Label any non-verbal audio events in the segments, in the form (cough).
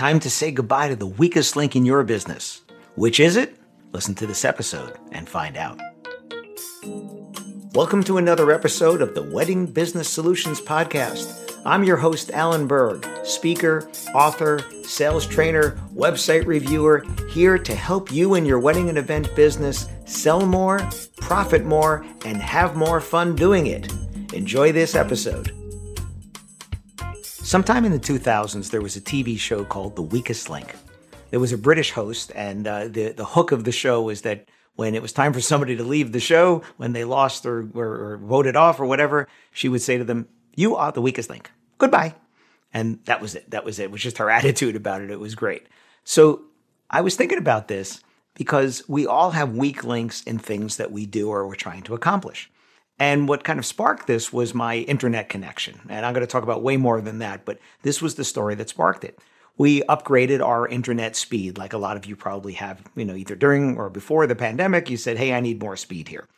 Time to say goodbye to the weakest link in your business. Which is it? Listen to this episode and find out. Welcome to another episode of the Wedding Business Solutions Podcast. I'm your host, Alan Berg, speaker, author, sales trainer, website reviewer, here to help you in your wedding and event business sell more, profit more, and have more fun doing it. Enjoy this episode. Sometime in the 2000s, there was a TV show called The Weakest Link. There was a British host, and uh, the, the hook of the show was that when it was time for somebody to leave the show, when they lost or, or, or voted off or whatever, she would say to them, You are the weakest link. Goodbye. And that was it. That was it. It was just her (laughs) attitude about it. It was great. So I was thinking about this because we all have weak links in things that we do or we're trying to accomplish. And what kind of sparked this was my internet connection. And I'm going to talk about way more than that, but this was the story that sparked it. We upgraded our internet speed, like a lot of you probably have, you know, either during or before the pandemic. You said, hey, I need more speed here.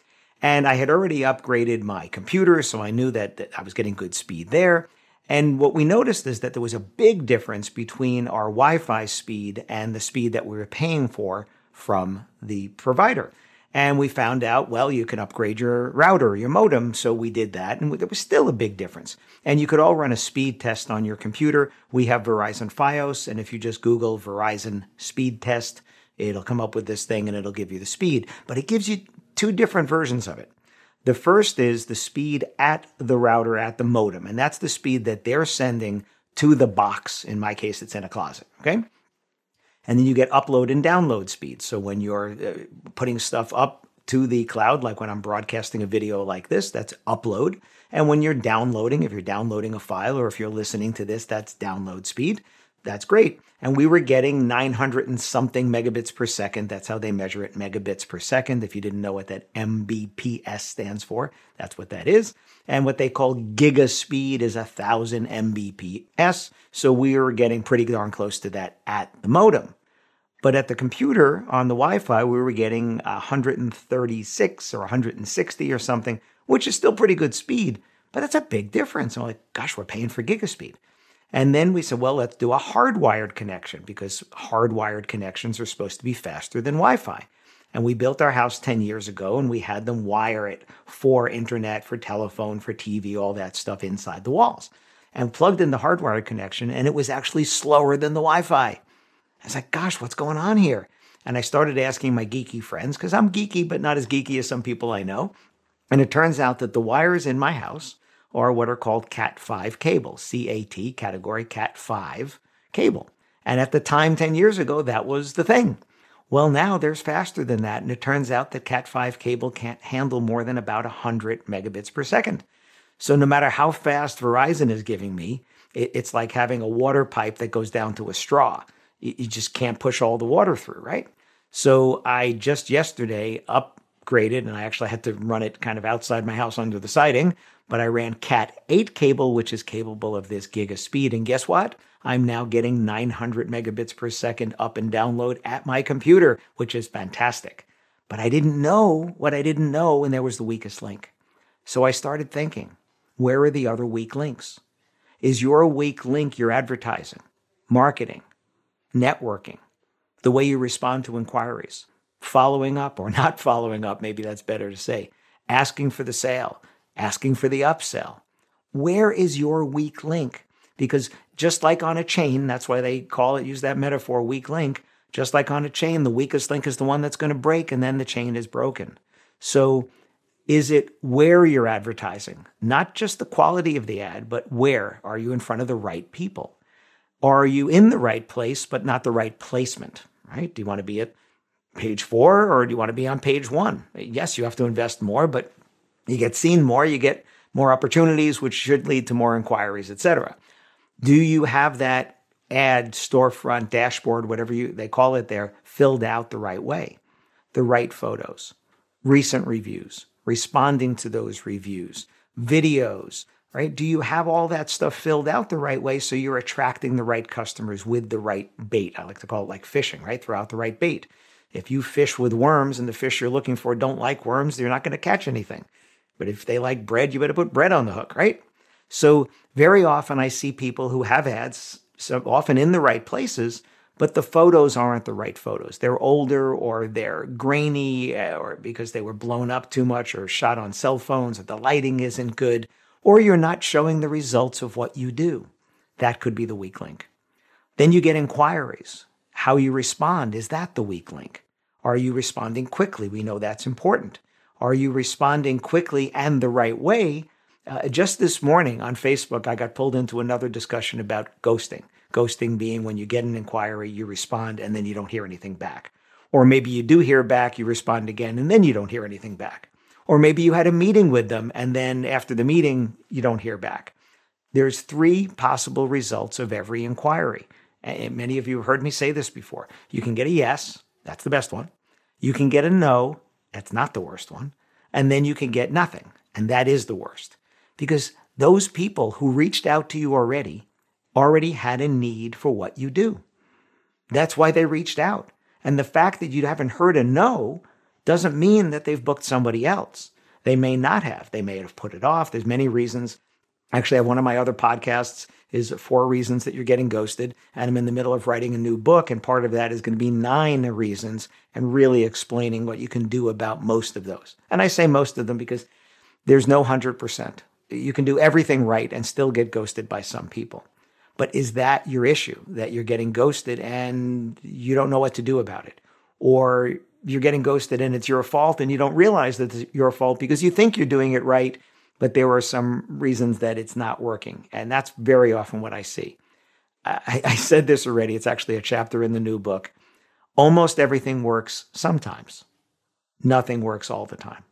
And I had already upgraded my computer, so I knew that, that I was getting good speed there. And what we noticed is that there was a big difference between our Wi Fi speed and the speed that we were paying for from the provider. And we found out, well, you can upgrade your router, your modem. So we did that. And there was still a big difference. And you could all run a speed test on your computer. We have Verizon Fios. And if you just Google Verizon speed test, it'll come up with this thing and it'll give you the speed. But it gives you two different versions of it. The first is the speed at the router at the modem. And that's the speed that they're sending to the box. In my case, it's in a closet. Okay. And then you get upload and download speed. So when you're uh, putting stuff up to the cloud, like when I'm broadcasting a video like this, that's upload. And when you're downloading, if you're downloading a file or if you're listening to this, that's download speed. That's great. And we were getting 900 and something megabits per second. That's how they measure it, megabits per second. If you didn't know what that Mbps stands for, that's what that is. And what they call giga speed is a 1000 Mbps. So we were getting pretty darn close to that at the modem. But at the computer on the Wi Fi, we were getting 136 or 160 or something, which is still pretty good speed. But that's a big difference. I'm like, gosh, we're paying for gigaspeed. And then we said, well, let's do a hardwired connection because hardwired connections are supposed to be faster than Wi Fi. And we built our house 10 years ago and we had them wire it for internet, for telephone, for TV, all that stuff inside the walls. And plugged in the hardwired connection and it was actually slower than the Wi Fi. I was like, gosh, what's going on here? And I started asking my geeky friends because I'm geeky, but not as geeky as some people I know. And it turns out that the wires in my house or what are called Cat 5 cable, CAT, category Cat 5 cable. And at the time, 10 years ago, that was the thing. Well, now there's faster than that, and it turns out that Cat 5 cable can't handle more than about 100 megabits per second. So no matter how fast Verizon is giving me, it's like having a water pipe that goes down to a straw. You just can't push all the water through, right? So I just yesterday upgraded, and I actually had to run it kind of outside my house under the siding but I ran Cat 8 cable, which is capable of this giga speed. And guess what? I'm now getting 900 megabits per second up and download at my computer, which is fantastic. But I didn't know what I didn't know, and there was the weakest link. So I started thinking, where are the other weak links? Is your weak link your advertising, marketing, networking, the way you respond to inquiries, following up or not (laughs) following up? Maybe that's better to say, asking for the sale, asking for the upsell. Where is your weak link? Because just like on a chain, that's why they call it, use that metaphor, weak link, Just like on a chain, the weakest link is the one that's going to break, and then the chain is broken. So, is it where you're advertising? Not just the quality of the ad, but where? Are you in front of the right people? Are you in the right place, but not the right placement? Right? Do you want to be at page four or do you want to be on page one? Yes, you have to invest more, but you get seen more, you get more opportunities, which should lead to more inquiries, etc. Do you have that ad, storefront, dashboard, whatever you they call it there, filled out the right way? The right photos, recent reviews, responding to those reviews, videos, right? Do you have all that stuff filled out the right way so you're attracting the right customers with the right bait? I like to call it like fishing, right? Throw out the right bait. If you fish with worms and the fish you're looking for don't like worms, you're not going to catch anything. But if they like bread, you better put bread on the hook, right? So very often I see people who have ads, so often in the right places, but the photos aren't the right photos. They're older or they're grainy eh, or because they were blown up too much or shot on cell phones or the lighting isn't good or you're not showing the results of what you do. That could be the weak link. Then you get inquiries. How you respond, is that the weak link? Are you responding quickly? We know that's important. Are you responding quickly and the right way? Uh, just this morning on Facebook, I got pulled into another discussion about ghosting. Ghosting being when you get an inquiry, you respond, and then you don't hear anything back. Or maybe you do hear back, you respond again, and then you don't hear anything back. Or maybe you had a meeting with them, and then after the meeting, you don't hear back. There's three possible results of every inquiry. And many of you have heard me say this before. You can get a yes, that's the best one. You can get a no, that's not the worst one. And then you can get nothing, and that is the worst. Because those people who reached out to you already already had a need for what you do. That's why they reached out. And the fact that you haven't heard a no doesn't mean that they've booked somebody else. They may not have. They may have put it off. There's many reasons. Actually, I have one of my other podcasts is four reasons that you're getting ghosted. And I'm in the middle of writing a new book. And part of that is going to be nine reasons and really explaining what you can do about most of those. And I say most of them because there's no 100%. You can do everything right and still get ghosted by some people. But is that your issue that you're getting ghosted and you don't know what to do about it? Or you're getting ghosted and it's your fault and you don't realize that it's your fault because you think you're doing it right, but there are some reasons that it's not working. And that's very often what I see. I, I said this already. It's actually a chapter in the new book. Almost everything works sometimes. Nothing works all the time.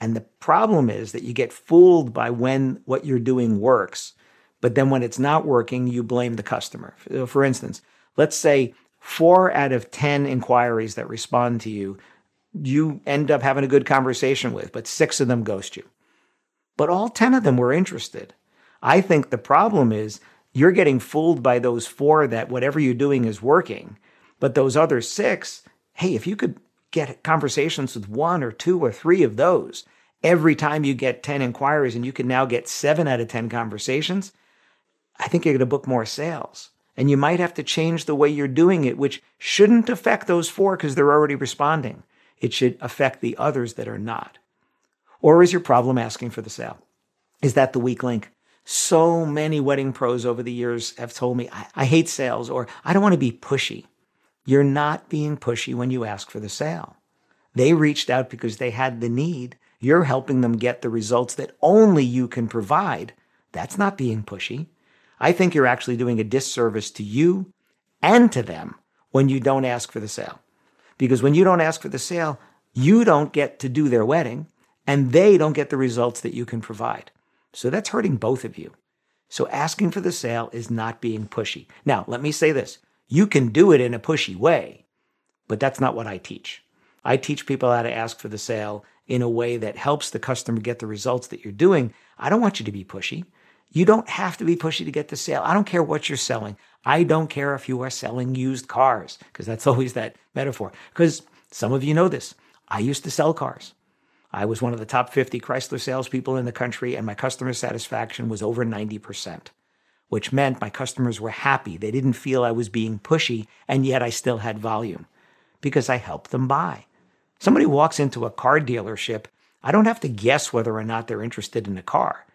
And the problem is that you get fooled by when what you're doing works, but then when it's not working, you blame the customer. Uh, for instance, let's say four out of 10 inquiries that respond to you, you end up having a good conversation with, but six of them ghost you. But all 10 of them were interested. I think the problem is you're getting fooled by those four that whatever you're doing is working. But those other six, hey, if you could get conversations with one or two or three of those every time you get 10 inquiries and you can now get seven out of 10 conversations, I think you're going to book more sales. And you might have to change the way you're doing it, which shouldn't affect those four because they're already responding. It should affect the others that are not. Or is your problem asking for the sale? Is that the weak link? So many wedding pros over the years have told me, I, I hate sales or I don't want to be pushy. You're not being pushy when you ask for the sale. They reached out because they had the need. You're helping them get the results that only you can provide. That's not being pushy. I think you're actually doing a disservice to you and to them when you don't ask for the sale. Because when you don't ask for the sale, you don't get to do their wedding and they don't get the results that you can provide. So that's hurting both of you. So asking for the sale is not being pushy. Now, let me say this. You can do it in a pushy way, but that's not what I teach. I teach people how to ask for the sale in a way that helps the customer get the results that you're doing. I don't want you to be pushy. You don't have to be pushy to get the sale. I don't care what you're selling. I don't care if you are selling used cars, because that's (laughs) always that metaphor. Because some of you know this. I used to sell cars. I was one of the top 50 Chrysler salespeople in the country, and my customer satisfaction was over 90%, which meant my customers were happy. They didn't feel I was being pushy, and yet I still had volume because I helped them buy. Somebody walks into a car dealership, I don't have to guess whether or not they're interested in a car.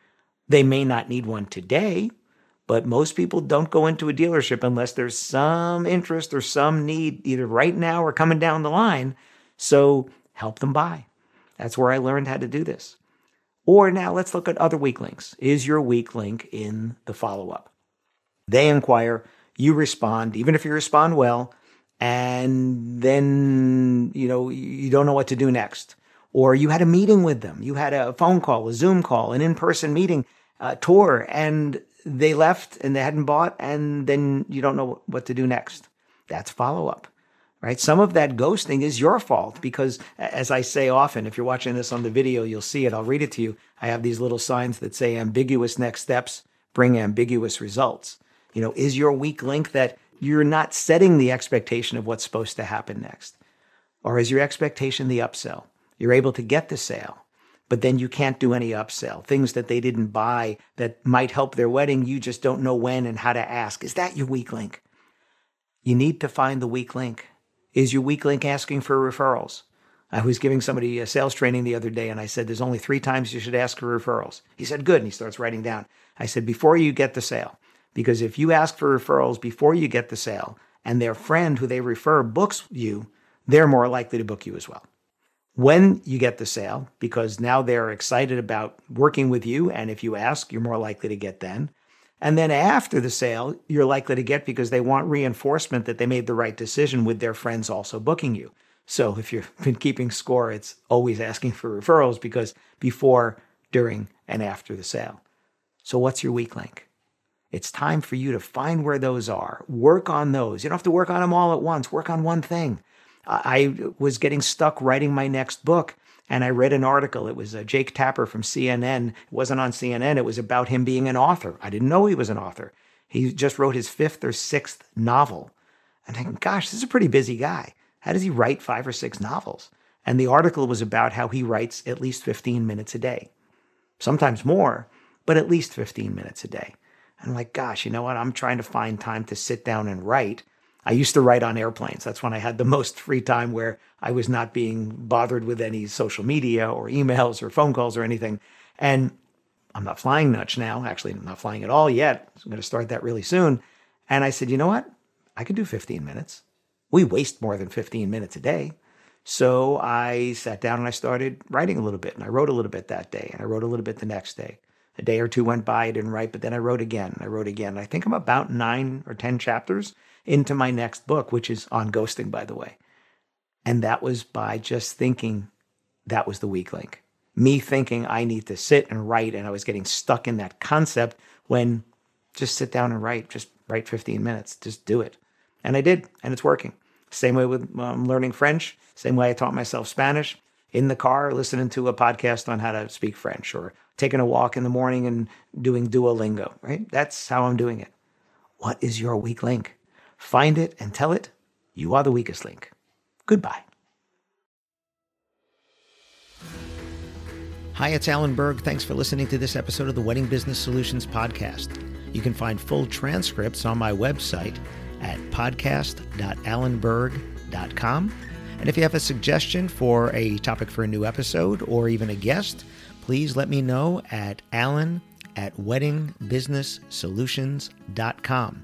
They may not need one today, But most people don't go into a dealership unless there's some interest or some need, either right now or coming down the line. So help them buy. That's where I learned how to do this. Or now let's look at other weak links. Is your weak link in the follow up? They inquire, you respond, even if you respond well, and then, you know, you don't know what to do next. Or you had a meeting with them, you had a phone call, a Zoom call, an in person meeting, a tour, and they left and they hadn't bought, and then you don't know what to do next. That's follow up right? Some of that ghosting is your fault because, as I say often, if you're watching this on the video, you'll see it. I'll read it to you. I have these little signs that say ambiguous next steps bring ambiguous results. You know, is your weak link that you're not setting the expectation of what's supposed to happen next? Or is your expectation the upsell? You're able to get the sale, but then you can't do any upsell. Things that they didn't buy that might help their wedding, you just don't know when and how to ask. Is that your weak link? You need to find the weak link. Is your weak link asking for referrals? I was giving somebody a sales training the other day and I said, There's only three times you should ask for referrals. He said, Good. And he starts writing down. I said, Before you get the sale, because if you ask for referrals before you get the sale and their friend who they refer books you, they're more likely to book you as well. When you get the sale, because now they're excited about working with you, and if you ask, you're more likely to get then. And then after the sale, you're likely to get because they want reinforcement that they made the right decision with their friends also booking you. So if you've (laughs) been keeping score, it's always asking for referrals because before, during, and after the sale. So what's your weak link? It's time for you to find where those are. Work on those. You don't have to work on them all at once. Work on one thing. I was getting stuck writing my next book and I read an article. It was uh, Jake Tapper from CNN. It wasn't on CNN. It was about him being an author. I didn't know he was an author. He just wrote his fifth or sixth novel. And I'm thinking, gosh, this is a pretty busy guy. How does he write five or six novels? And the article was about how he writes at least 15 minutes a day, sometimes more, but at least 15 minutes a day. And I'm like, gosh, you know what? I'm trying to find time to sit down and write. I used to write on airplanes. That's when I had the most free time where I was not being bothered with any social media or emails or phone calls or anything. And I'm not flying much now. Actually, I'm not flying at all yet. I'm going to start that really soon. And I said, you know what? I could do 15 minutes. We waste more than 15 minutes a day. So I sat down and I started writing a little bit. And I wrote a little bit that day. And I wrote a little bit the next day. A day or two went by, I didn't write, but then I wrote again. I wrote again. I think I'm about nine or 10 chapters into my next book, which is on ghosting, by the way. And that was by just thinking that was the weak link. Me thinking I need to sit and write, and I was getting stuck in that concept when just sit down and write, just write 15 minutes, just do it. And I did, and it's working. Same way with um, learning French, same way I taught myself Spanish in the car, listening to a podcast on how to speak French, or taking a walk in the morning and doing Duolingo, right? That's how I'm doing it. What is your weak link? Find it and tell it you are the weakest link. Goodbye. Hi, it's Alan Berg. Thanks for listening to this episode of the Wedding Business Solutions Podcast. You can find full transcripts on my website at podcast.alanberg.com. And if you have a suggestion for a topic for a new episode or even a guest, please let me know at alan at weddingbusinesssolutions.com.